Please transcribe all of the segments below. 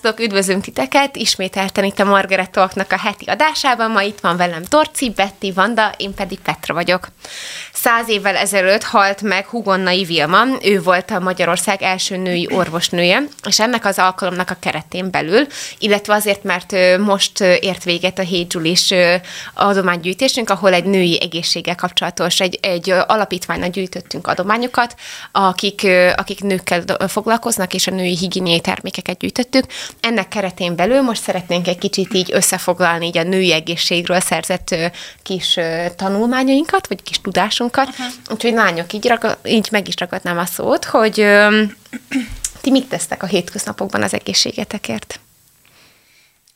Sziasztok, üdvözlünk titeket! Ismételten itt a Margaret Talknak a heti adásában. Ma itt van velem Torci, Betty, Vanda, én pedig Petra vagyok. Száz évvel ezelőtt halt meg Hugonnai Vilma, ő volt a Magyarország első női orvosnője, és ennek az alkalomnak a keretén belül, illetve azért, mert most ért véget a Hégyulis adománygyűjtésünk, ahol egy női egészséggel kapcsolatos, egy, egy alapítványnak gyűjtöttünk adományokat, akik, akik nőkkel foglalkoznak, és a női higiéniai termékeket gyűjtöttük. Ennek keretén belül most szeretnénk egy kicsit így összefoglalni így a női egészségről szerzett kis tanulmányainkat, vagy kis tudásunkat. Uh-huh. Úgyhogy lányok, így, raga, így meg is ragadnám a szót, hogy ti mit tesztek a hétköznapokban az egészségetekért?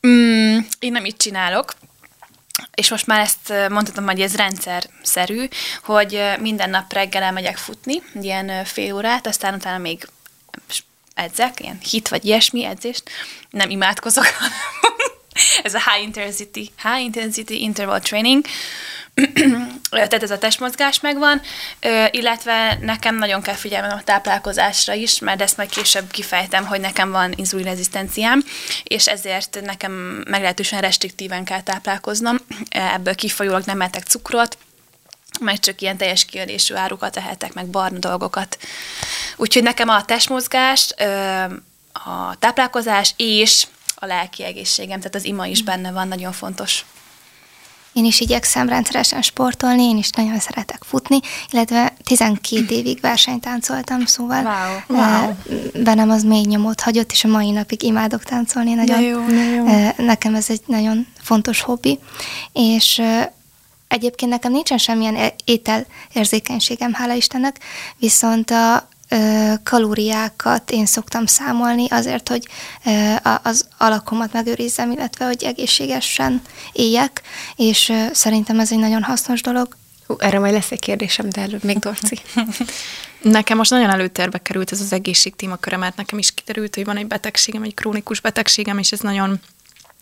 Mm, én nem így csinálok, és most már ezt mondhatom, hogy ez szerű, hogy minden nap reggel elmegyek futni, ilyen fél órát, aztán utána még edzek, ilyen hit vagy ilyesmi edzést, nem imádkozok, ez a high intensity, high intensity interval training, tehát ez a testmozgás megvan, illetve nekem nagyon kell figyelnem a táplálkozásra is, mert ezt majd később kifejtem, hogy nekem van inzulinrezisztenciám, és ezért nekem meglehetősen restriktíven kell táplálkoznom, ebből kifolyólag nem etek cukrot, meg csak ilyen teljes kiadésű árukat ehetek, meg barna dolgokat. Úgyhogy nekem a testmozgás, a táplálkozás és a lelki egészségem, tehát az ima is benne van, nagyon fontos. Én is igyekszem rendszeresen sportolni, én is nagyon szeretek futni, illetve 12 évig versenytáncoltam, szóval wow. Wow. bennem az mély nyomot hagyott, és a mai napig imádok táncolni. Nagyon, de jó, de jó. Nekem ez egy nagyon fontos hobbi, és egyébként nekem nincsen semmilyen ételérzékenységem, hála Istennek, viszont a kalóriákat én szoktam számolni azért, hogy az alakomat megőrizzem, illetve hogy egészségesen éljek, és szerintem ez egy nagyon hasznos dolog. Hú, erre majd lesz egy kérdésem, de előbb még Dorci. Nekem most nagyon előtérbe került ez az egészség témaköre, mert nekem is kiderült, hogy van egy betegségem, egy krónikus betegségem, és ez nagyon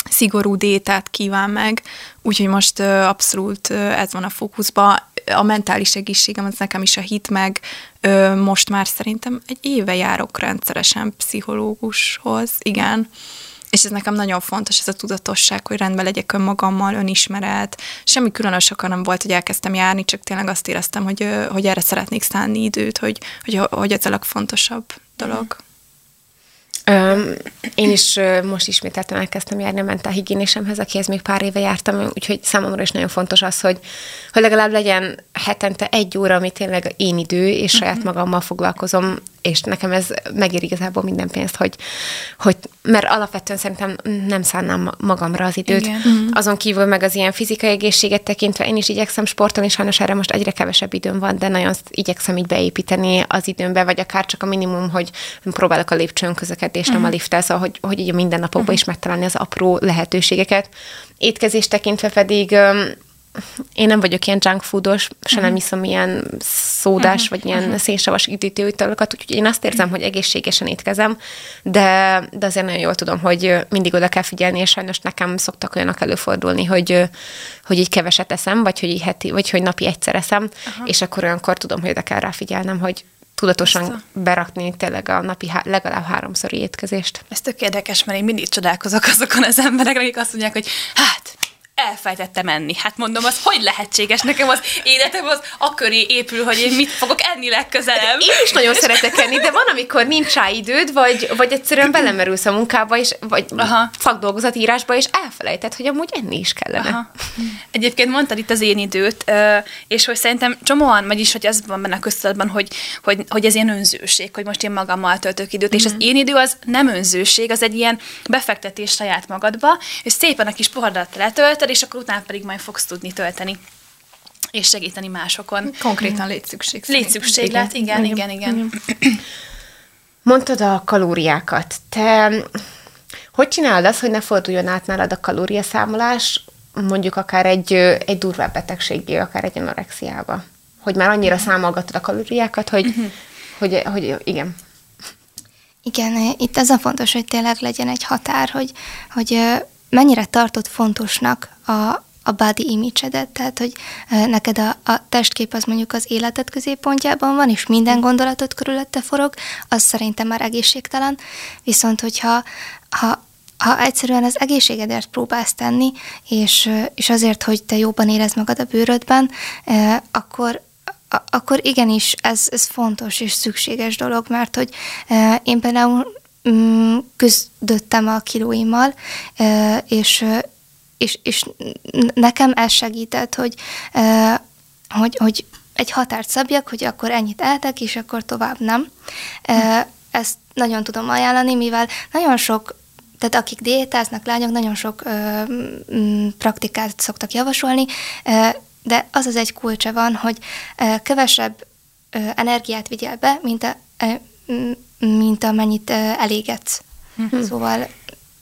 szigorú détát kíván meg, úgyhogy most abszolút ez van a fókuszban. A mentális egészségem az nekem is a hit meg, most már szerintem egy éve járok rendszeresen pszichológushoz, igen. És ez nekem nagyon fontos, ez a tudatosság, hogy rendben legyek önmagammal, önismeret. Semmi különös akar nem volt, hogy elkezdtem járni, csak tényleg azt éreztem, hogy, hogy erre szeretnék szánni időt, hogy, hogy, hogy ez a legfontosabb dolog. Mm. Én is uh, most ismételten elkezdtem járni a mentálhigiénésemhez, akihez még pár éve jártam, úgyhogy számomra is nagyon fontos az, hogy, hogy legalább legyen hetente egy óra, ami tényleg én idő, és saját mhm. magammal foglalkozom, és nekem ez megér igazából minden pénzt, hogy, hogy mert alapvetően szerintem nem szánnám magamra az időt. Igen. Uh-huh. Azon kívül meg az ilyen fizikai egészséget tekintve én is igyekszem sportolni, sajnos erre most egyre kevesebb időm van, de nagyon igyekszem így beépíteni az időmbe, vagy akár csak a minimum, hogy próbálok a lépcsőn közlekedni, és uh-huh. nem a lifttel, szóval, hogy, hogy így a mindennapokban uh-huh. is megtalálni az apró lehetőségeket. Étkezés tekintve pedig én nem vagyok ilyen junk foodos, se nem mhm. iszom ilyen szódás, uh-huh. vagy ilyen uh-huh. szénsavas üdítőitalokat, úgyhogy én azt érzem, hogy egészségesen étkezem, de, de azért nagyon jól tudom, hogy mindig oda kell figyelni, és sajnos nekem szoktak olyanok előfordulni, hogy, hogy így keveset eszem, vagy hogy, így heti, vagy hogy napi egyszer eszem, uh-huh. és akkor olyankor tudom, hogy oda kell rá figyelnem, hogy tudatosan Ezt a... berakni tényleg a napi há- legalább háromszori étkezést. Ez tök érdekes, mert én mindig csodálkozok azokon az emberekre, akik azt mondják, hogy hát elfelejtettem enni. Hát mondom, az hogy lehetséges? Nekem az életem az akköré épül, hogy én mit fogok enni legközelebb. Én is nagyon szeretek enni, de van, amikor nincs rá időd, vagy, vagy egyszerűen belemerülsz a munkába, és, vagy Aha. szakdolgozatírásba, és elfelejtett, hogy amúgy enni is kellene. Aha. Egyébként mondtad itt az én időt, és hogy szerintem csomóan, vagyis, hogy ez van benne a köztudatban, hogy, hogy, hogy ez ilyen önzőség, hogy most én magammal töltök időt, és az mhm. én idő az nem önzőség, az egy ilyen befektetés saját magadba, és szépen a kis poharat letöltöd, és akkor utána pedig majd fogsz tudni tölteni és segíteni másokon. Konkrétan létszükség. Létszükséglet, igen, igen, igen. igen. Mondtad a kalóriákat. Te hogy csinálod azt, hogy ne forduljon át nálad a kalóriaszámolás, mondjuk akár egy, egy durvább betegségé, akár egy anorexiába? Hogy már annyira számolgatod a kalóriákat, hogy, uh-huh. hogy, hogy igen. Igen, itt az a fontos, hogy tényleg legyen egy határ, hogy, hogy mennyire tartott fontosnak a a body image-edet, tehát hogy neked a, a testkép az mondjuk az életed középpontjában van, és minden gondolatot körülötte forog, az szerintem már egészségtelen. Viszont, hogyha ha, ha egyszerűen az egészségedért próbálsz tenni, és, és azért, hogy te jobban érezd magad a bőrödben, akkor, akkor igenis ez, ez fontos és szükséges dolog, mert hogy én például mm, küzdöttem a kilóimmal, és, és, és nekem ez segített, hogy, hogy, hogy egy határt szabjak, hogy akkor ennyit eltek, és akkor tovább nem. Ezt nagyon tudom ajánlani, mivel nagyon sok tehát akik diétáznak, lányok, nagyon sok ö, m, praktikát szoktak javasolni, ö, de az az egy kulcsa van, hogy ö, kevesebb ö, energiát vigyel be, mint, a, ö, mint amennyit elégetsz. Hm. Szóval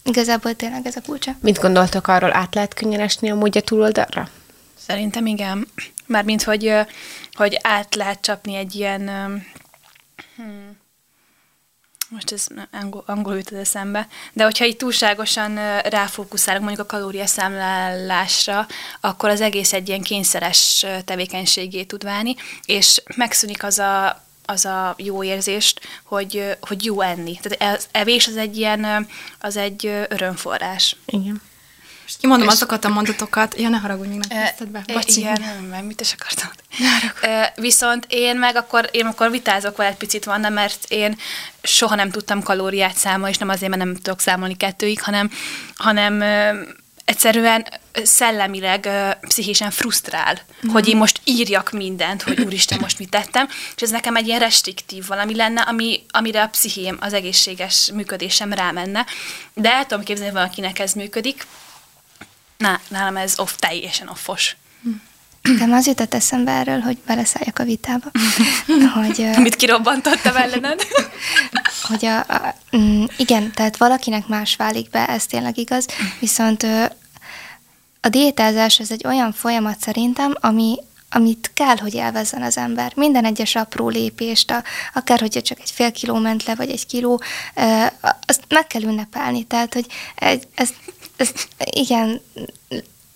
igazából tényleg ez a kulcsa. Mit gondoltok arról, át lehet könnyen esni a a túloldalra? Szerintem igen. Mármint, hogy, hogy át lehet csapni egy ilyen... Hmm, most ez angol, angol jut az eszembe, de hogyha itt túlságosan ráfókuszálunk mondjuk a kalóriaszámlálásra, akkor az egész egy ilyen kényszeres tevékenységé tud válni, és megszűnik az a az a jó érzést, hogy, hogy jó enni. Tehát az evés az egy ilyen, az egy örömforrás. Igen. Most kimondom és azokat a mondatokat, ja, ne haragudj, még nem be. Bocsi. Igen, nem, mit is akartam. Viszont én meg akkor, én akkor vitázok vele egy picit van, mert én soha nem tudtam kalóriát számolni, és nem azért, mert nem tudok számolni kettőig, hanem, hanem egyszerűen szellemileg, pszichésen frusztrál, mm. hogy én most írjak mindent, hogy úristen, most mit tettem, és ez nekem egy ilyen restriktív valami lenne, ami, amire a pszichém, az egészséges működésem rámenne. De el tudom képzelni, valakinek ez működik, Na, nálam ez off, teljesen offos. Nekem az jutott eszembe erről, hogy beleszálljak a vitába. hogy, Mit kirobbantottam ellened? hogy a, a, mm, igen, tehát valakinek más válik be, ez tényleg igaz, viszont a diétázás ez egy olyan folyamat szerintem, ami, amit kell, hogy elvezzen az ember. Minden egyes apró lépést, a, akár hogyha csak egy fél kiló ment le, vagy egy kiló, azt meg kell ünnepelni. Tehát, hogy ez, ez igen,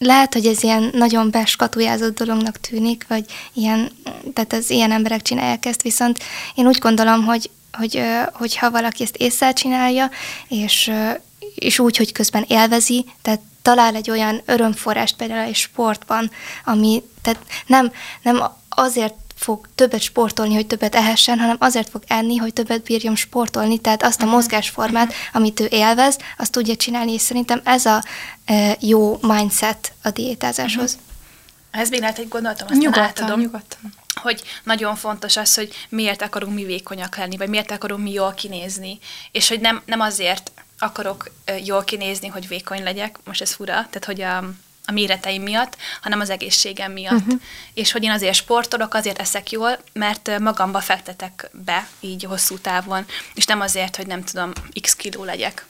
lehet, hogy ez ilyen nagyon beskatujázott dolognak tűnik, vagy ilyen, tehát az ilyen emberek csinálják ezt, viszont én úgy gondolom, hogy, hogy, hogy ha valaki ezt észre csinálja, és, és úgy, hogy közben élvezi, tehát talál egy olyan örömforrást például egy sportban, ami tehát nem, nem azért fog többet sportolni, hogy többet ehessen, hanem azért fog enni, hogy többet bírjon sportolni, tehát azt a mhm. mozgásformát, mhm. amit ő élvez, azt tudja csinálni, és szerintem ez a e, jó mindset a diétázáshoz. Ez még lehet egy gondolatom, azt nyugodtan, átadom. Nyugodtan. Hogy nagyon fontos az, hogy miért akarunk mi vékonyak lenni, vagy miért akarunk mi jól kinézni, és hogy nem, nem azért akarok jól kinézni, hogy vékony legyek, most ez fura, tehát hogy a, a méreteim miatt, hanem az egészségem miatt. Uh-huh. És hogy én azért sportolok, azért eszek jól, mert magamba fektetek be így hosszú távon, és nem azért, hogy nem tudom, x kiló legyek.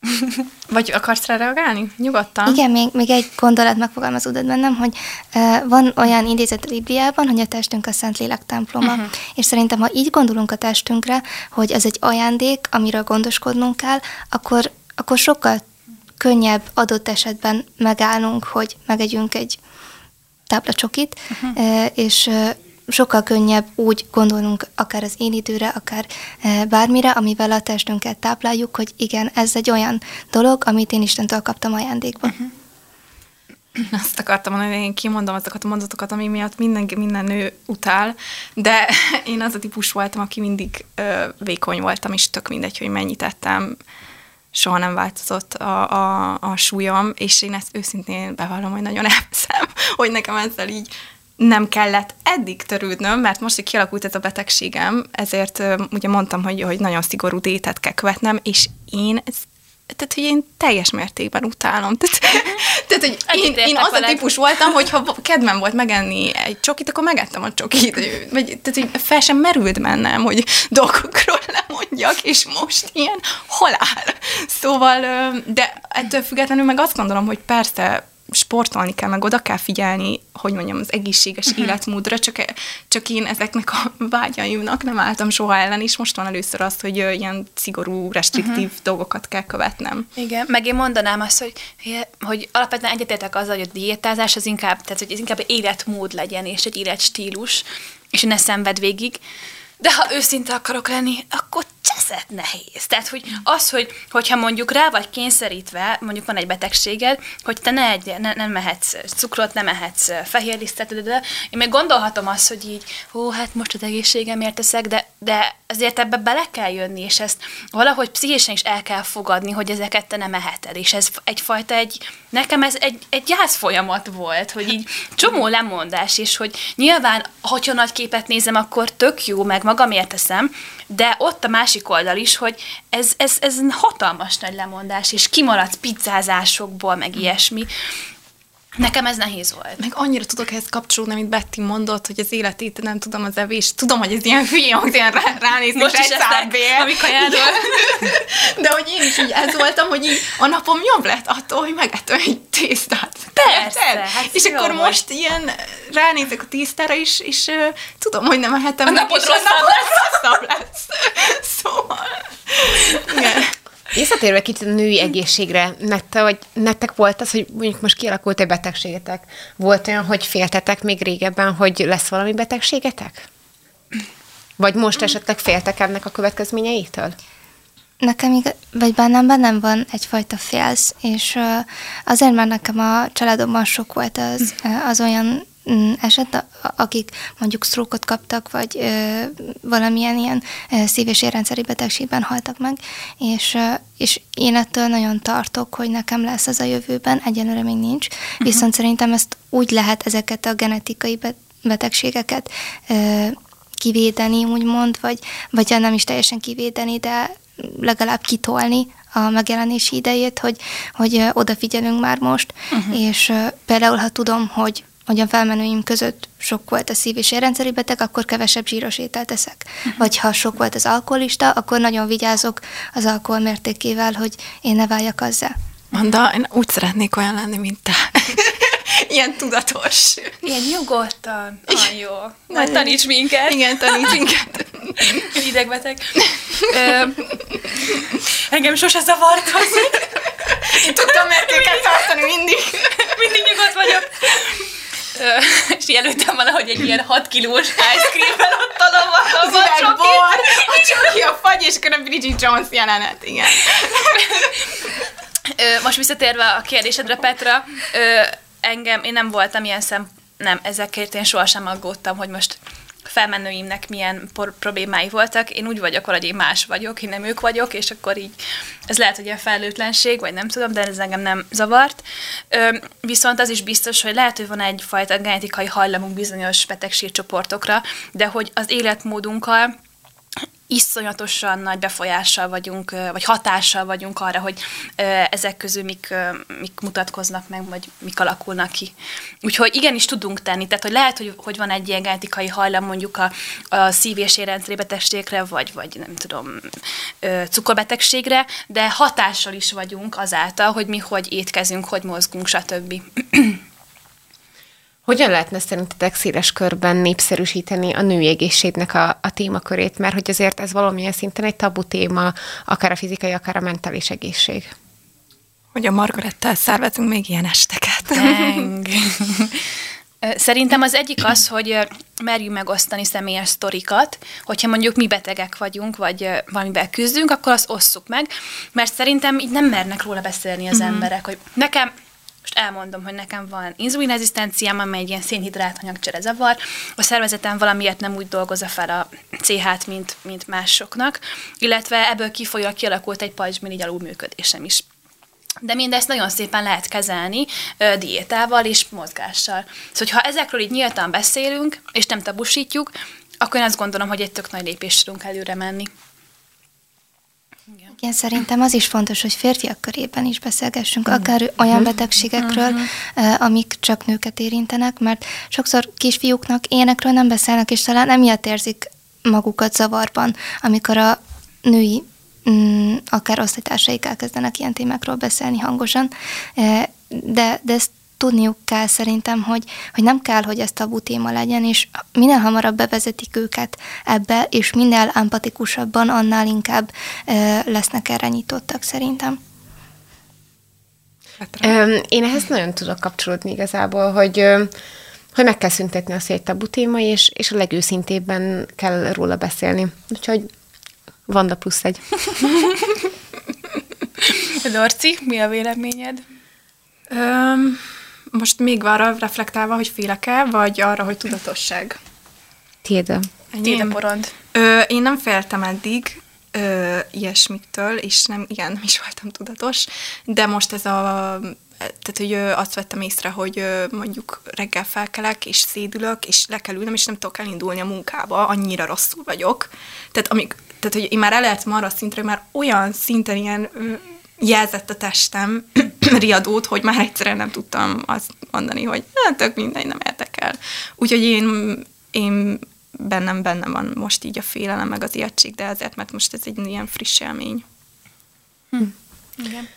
Vagy akarsz rá reagálni? Nyugodtan. Igen, még, még egy gondolat megfogalmazódott bennem, hogy uh, van olyan idézet a Bibliában, hogy a testünk a Szent Lélek temploma, uh-huh. és szerintem, ha így gondolunk a testünkre, hogy ez egy ajándék, amiről gondoskodnunk kell, akkor, akkor sokkal könnyebb adott esetben megállnunk, hogy megegyünk egy tábla csokit, uh-huh. és sokkal könnyebb úgy gondolnunk akár az én időre, akár bármire, amivel a testünket tápláljuk, hogy igen, ez egy olyan dolog, amit én Istentől kaptam ajándékba. Uh-huh. Azt akartam mondani, hogy én kimondom azokat a mondatokat, ami miatt minden, minden nő utál, de én az a típus voltam, aki mindig ö, vékony voltam, és tök mindegy, hogy mennyit ettem soha nem változott a, a, a súlyom, és én ezt őszintén bevallom, hogy nagyon elveszem, hogy nekem ezzel így nem kellett eddig törődnöm, mert most, hogy kialakult ez a betegségem, ezért ugye mondtam, hogy, hogy nagyon szigorú diétát kell követnem, és én ez tehát, hogy én teljes mértékben utálom. Tehát, tehát hogy én, én az veled. a típus voltam, hogy ha kedvem volt megenni egy csokit, akkor megettem a csokit. Vagy, tehát, hogy fel sem merült bennem, hogy dolgokról lemondjak, és most ilyen halál. Szóval, de ettől függetlenül meg azt gondolom, hogy persze sportolni kell, meg oda kell figyelni, hogy mondjam, az egészséges uh-huh. életmódra, csak, csak én ezeknek a vágyaimnak nem álltam soha ellen, és most van először az, hogy ilyen szigorú, restriktív uh-huh. dolgokat kell követnem. Igen, meg én mondanám azt, hogy, hogy alapvetően egyetértek azzal, hogy a diétázás az inkább, tehát hogy ez inkább életmód legyen, és egy életstílus, és ne szenved végig, de ha őszinte akarok lenni, akkor cseszett nehéz. Tehát, hogy az, hogy, hogyha mondjuk rá vagy kényszerítve, mondjuk van egy betegséged, hogy te ne, egy, ne, nem mehetsz cukrot, nem mehetsz fehérlisztet, de én még gondolhatom azt, hogy így, ó, hát most az egészségemért teszek, de, de azért ebbe bele kell jönni, és ezt valahogy pszichésen is el kell fogadni, hogy ezeket te nem eheted, és ez egyfajta egy, nekem ez egy, egy gyász folyamat volt, hogy így csomó lemondás, és hogy nyilván, hogyha nagy képet nézem, akkor tök jó, meg magamért teszem, de ott a másik oldal is, hogy ez, ez, ez hatalmas nagy lemondás, és kimaradt pizzázásokból, meg ilyesmi. Nekem ez nehéz volt. Meg annyira tudok ehhez kapcsolódni, amit Betty mondott, hogy az életét nem tudom az evés. Tudom, hogy ez ilyen hülye, hogy ilyen rá, ránézni, Most is egy szábbél. Ami De hogy én is így ez voltam, hogy így a napom jobb lett attól, hogy megettem egy tésztát. Persze. Hát és akkor most most ilyen ránézek a tésztára is, és uh, tudom, hogy nem ehetem a napod rosszabb lesz. lesz. Szóval... Igen. Visszatérve kicsit a női egészségre, nektek, vagy nektek volt az, hogy mondjuk most kialakult egy betegségetek? Volt olyan, hogy féltetek még régebben, hogy lesz valami betegségetek? Vagy most esetleg féltek ennek a következményeitől? Nekem, vagy bennem bennem van egyfajta félsz, és azért, mert nekem a családomban sok volt az, az olyan eset, akik mondjuk sztrókot kaptak, vagy ö, valamilyen ilyen szív- és érrendszeri betegségben haltak meg, és, ö, és én ettől nagyon tartok, hogy nekem lesz ez a jövőben, egyelőre még nincs, uh-huh. viszont szerintem ezt úgy lehet ezeket a genetikai betegségeket ö, kivédeni, úgymond, vagy, vagy nem is teljesen kivédeni, de legalább kitolni a megjelenési idejét, hogy, hogy odafigyelünk már most, uh-huh. és például, ha tudom, hogy hogy a felmenőim között sok volt a szív- és érrendszeri beteg, akkor kevesebb zsíros ételt eszek. Uh-huh. Vagy ha sok volt az alkoholista, akkor nagyon vigyázok az alkohol mértékével, hogy én ne váljak azzal. Manda, én úgy szeretnék olyan lenni, mint te. Ilyen tudatos. Ilyen nyugodtan. Ah, jó. Majd taníts minket. Igen, taníts minket. Idegbeteg. Ö, engem sose zavart az. Én tudtam mértéket tartani mindig. Mindig nyugodt vagyok és jelöltem valahogy egy ilyen 6 kilós ice cream-ben ott találva a bor, a csoki, a fagy, és akkor a Bridget Jones jelenet, igen. Most visszatérve a kérdésedre, Petra, engem, én nem voltam ilyen szem, nem, ezekért én sohasem aggódtam, hogy most felmenőimnek milyen por- problémái voltak. Én úgy vagyok, hogy én más vagyok, én nem ők vagyok, és akkor így ez lehet, hogy a felelőtlenség, vagy nem tudom, de ez engem nem zavart. Ö, viszont az is biztos, hogy lehet, hogy van egyfajta genetikai hajlamunk bizonyos betegségcsoportokra, de hogy az életmódunkkal iszonyatosan nagy befolyással vagyunk, vagy hatással vagyunk arra, hogy ezek közül mik, mik mutatkoznak meg, vagy mik alakulnak ki. Úgyhogy igenis tudunk tenni, tehát hogy lehet, hogy, hogy van egy ilyen genetikai hajlam mondjuk a, a szív- és érrendszerbetegségre, vagy, vagy nem tudom, cukorbetegségre, de hatással is vagyunk azáltal, hogy mi hogy étkezünk, hogy mozgunk, stb. Hogyan lehetne szerintetek széles körben népszerűsíteni a női egészségnek a, a témakörét, mert hogy azért ez valamilyen szinten egy tabu téma, akár a fizikai, akár a mentális egészség? Hogy a Margarettel szervezünk még ilyen esteket. Szerintem az egyik az, hogy merjünk megosztani személyes sztorikat, hogyha mondjuk mi betegek vagyunk, vagy valamivel küzdünk, akkor azt osszuk meg, mert szerintem így nem mernek róla beszélni az mm-hmm. emberek, hogy nekem most elmondom, hogy nekem van inzulinrezisztenciám, amely egy ilyen szénhidrát zavar. A szervezetem valamiért nem úgy dolgozza fel a CH-t, mint, mint másoknak, illetve ebből kifolyólag kialakult egy pajzsmirigy alulműködésem is. De mindezt nagyon szépen lehet kezelni ö, diétával és mozgással. Szóval, ha ezekről így nyíltan beszélünk, és nem tabusítjuk, akkor én azt gondolom, hogy egy tök nagy lépést tudunk előre menni. Igen. Szerintem az is fontos, hogy férfiak körében is beszélgessünk, mm. akár olyan betegségekről, mm-hmm. amik csak nőket érintenek, mert sokszor kisfiúknak énekről nem beszélnek, és talán emiatt érzik magukat zavarban, amikor a női mm, akár osztálytársaik elkezdenek ilyen témákról beszélni hangosan, eh, de, de ezt tudniuk kell szerintem, hogy, hogy nem kell, hogy ez tabu téma legyen, és minél hamarabb bevezetik őket ebbe, és minél empatikusabban, annál inkább lesznek erre nyitottak szerintem. Én ehhez nagyon tudok kapcsolódni igazából, hogy hogy meg kell szüntetni azt, hogy egy tabu téma, és, és a legőszintébben kell róla beszélni. Úgyhogy Vanda plusz egy. Dorci, mi a véleményed? Öm, most még arra reflektálva, hogy félek-e, vagy arra, hogy tudatosság? Tiéd a. Tiéd a porond. Ö, én nem féltem eddig ö, ilyesmiktől, és nem, igen, nem is voltam tudatos, de most ez a tehát, hogy azt vettem észre, hogy mondjuk reggel felkelek, és szédülök, és le kell ülnem, és nem tudok elindulni a munkába, annyira rosszul vagyok. Tehát, amíg, tehát hogy én már elértem arra a szintre, hogy már olyan szinten ilyen jelzett a testem riadót, hogy már egyszerűen nem tudtam azt mondani, hogy hát tök mindegy, nem érdekel. Úgyhogy én, én bennem benne van most így a félelem, meg az ijegység, de azért, mert most ez egy ilyen friss élmény. Hm. Igen.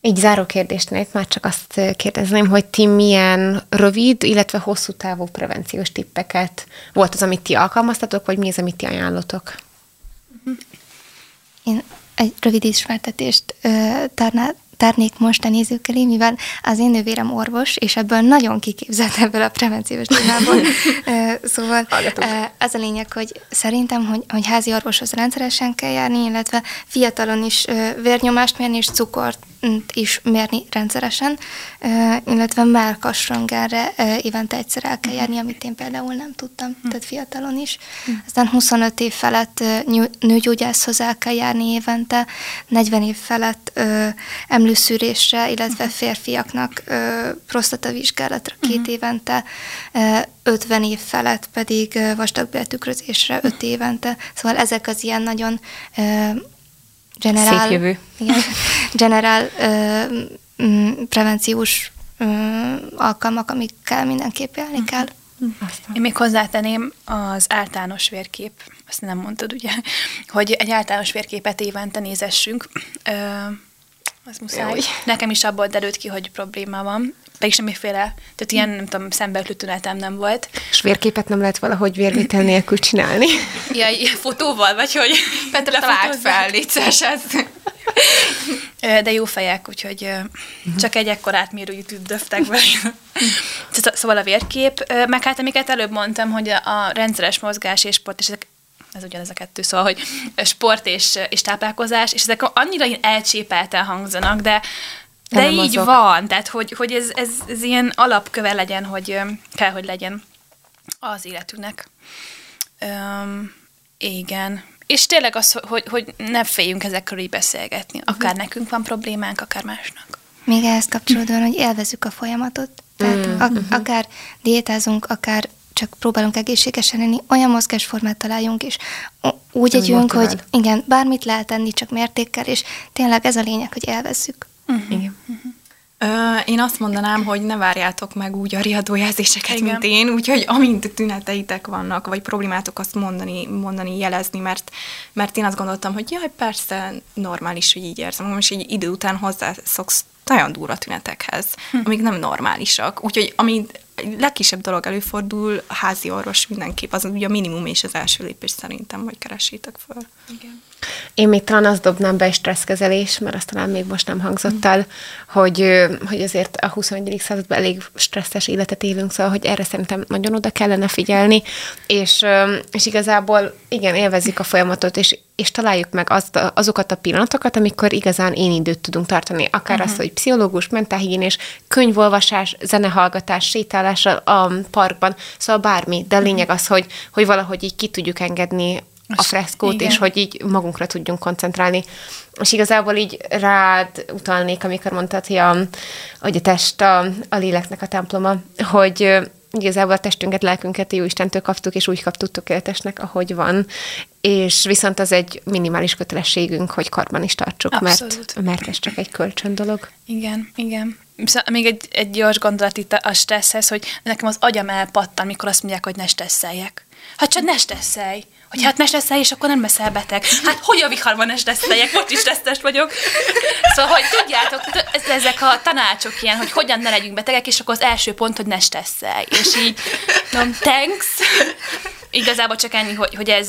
Így záró kérdésnél már csak azt kérdezném, hogy ti milyen rövid, illetve hosszú távú prevenciós tippeket volt az, amit ti alkalmaztatok, vagy mi az, amit ti ajánlotok? Én egy rövid ismertetést tárná, tárnék most a nézők elé, mivel az én nővérem orvos, és ebből nagyon kiképzett ebből a prevenciós témából. szóval ez a lényeg, hogy szerintem, hogy, hogy házi orvoshoz rendszeresen kell járni, illetve fiatalon is vérnyomást mérni, és cukort is mérni rendszeresen, illetve melkasröngelre évente egyszer el kell járni, amit én például nem tudtam, hm. tehát fiatalon is. Hm. Aztán 25 év felett nőgyógyászhoz el kell járni évente, 40 év felett emlőszűrésre, illetve férfiaknak prostatavizsgálatra két évente, 50 év felett pedig vastagbéltükrözésre 5 évente. Szóval ezek az ilyen nagyon generál, Szép jövő. Igen, generál ö, m, prevenciós ö, alkalmak, amikkel mindenképp élni uh-huh. kell. Én még hozzátenném az általános vérkép, azt nem mondtad ugye, hogy egy általános vérképet évente nézessünk. Ö, az muszáj. Jó. Nekem is abból derült ki, hogy probléma van pedig semmiféle, tehát ilyen, nem tudom, szembeötlő tünetem nem volt. És vérképet nem lehet valahogy vérvétel nélkül csinálni? Ja, ilyen fotóval, vagy hogy Petra talált fel, légy ez. De jó fejek, úgyhogy uh-huh. csak egy ekkor átmérőjű döftek be. szóval a vérkép, meg hát amiket előbb mondtam, hogy a rendszeres mozgás és sport, és ezek ez ugyanez a kettő, szóval, hogy sport és, és táplálkozás, és ezek annyira elcsépelten hangzanak, de de nem így azok. van, tehát hogy, hogy ez, ez, ez ilyen alapköve legyen, hogy kell, hogy legyen az életünknek. Üm, igen. És tényleg az, hogy, hogy ne féljünk ezekről így beszélgetni. Mhm. Akár uh-huh. nekünk van problémánk, akár másnak. Még ehhez kapcsolódóan, hogy élvezzük a folyamatot. Tehát uh-huh. akár diétázunk, akár csak próbálunk egészségesen lenni, olyan mozgásformát találjunk, és úgy együnk, hogy igen, bármit lehet tenni, csak mértékkel, és tényleg ez a lényeg, hogy élvezzük. Uh-huh. Igen. Uh-huh. Én azt mondanám, hogy ne várjátok meg úgy a riadójelzéseket, Igen. mint én, úgyhogy amint tüneteitek vannak, vagy problémátok, azt mondani, mondani jelezni, mert, mert én azt gondoltam, hogy jaj, persze normális, hogy így érzem, most egy idő után hozzászoksz nagyon durva tünetekhez, hm. amik nem normálisak. Úgyhogy ami legkisebb dolog előfordul, a házi orvos mindenképp, az ugye a minimum és az első lépés szerintem, hogy keresétek föl. Igen. Én még talán azt dobnám be, stresszkezelés, mert azt talán még most nem hangzott el, mm. hogy, hogy azért a 21. században elég stresszes életet élünk, szóval, hogy erre szerintem nagyon oda kellene figyelni, és, és igazából igen, élvezzük a folyamatot, és, és találjuk meg azt, azokat a pillanatokat, amikor igazán én időt tudunk tartani. Akár uh-huh. azt, hogy pszichológus, mentálhigiénés, könyvolvasás, zenehallgatás, sétálás a parkban, szóval bármi, de a lényeg az, hogy, hogy valahogy így ki tudjuk engedni a freszkót, Igen. és hogy így magunkra tudjunk koncentrálni. És igazából így rád utalnék, amikor mondtad, hogy a, hogy a test a, a léleknek a temploma, hogy igazából a testünket, lelkünket jó Istentől kaptuk, és úgy kaptuk tökéletesnek, ahogy van. És viszont az egy minimális kötelességünk, hogy karban is tartsuk, mert, mert ez csak egy kölcsön dolog. Igen, igen. Még egy, egy gyors gondolat itt a stresszhez, hogy nekem az agyam elpattan, amikor azt mondják, hogy ne stresszeljek. Hát csak ne stresszelj hogy hát ne stresszelj, és akkor nem leszel beteg. Hát hogy a viharban ne stresszeljek, most is stresszes vagyok. Szóval, hogy tudjátok, ezek a tanácsok ilyen, hogy hogyan ne legyünk betegek, és akkor az első pont, hogy ne stresszelj. És így, mondom, thanks. Igazából csak ennyi, hogy, hogy ez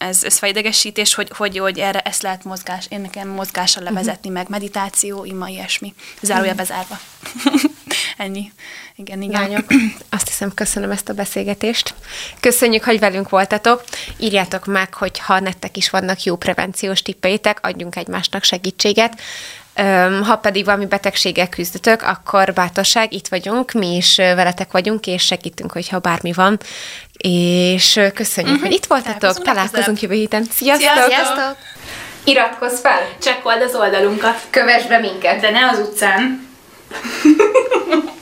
ez, ez fejdegesítés, hogy, hogy, hogy erre ezt lehet mozgás, én nekem mozgással levezetni, uh-huh. meg meditáció, ima, ilyesmi. Zárója uh-huh. bezárva. Ennyi. Igen, igen. Lányok, azt hiszem, köszönöm ezt a beszélgetést. Köszönjük, hogy velünk voltatok. Írjátok meg, hogy ha nektek is vannak jó prevenciós tippeitek, adjunk egymásnak segítséget. Ha pedig valami betegséggel küzdötök, akkor bátorság, itt vagyunk, mi is veletek vagyunk, és segítünk, hogyha bármi van. És köszönjük, uh-huh. hogy itt voltatok, találkozunk jövő héten. Sziasztok! Sziasztok! Iratkozz fel! Csekkold az oldalunkat! Kövess be minket! De ne az utcán!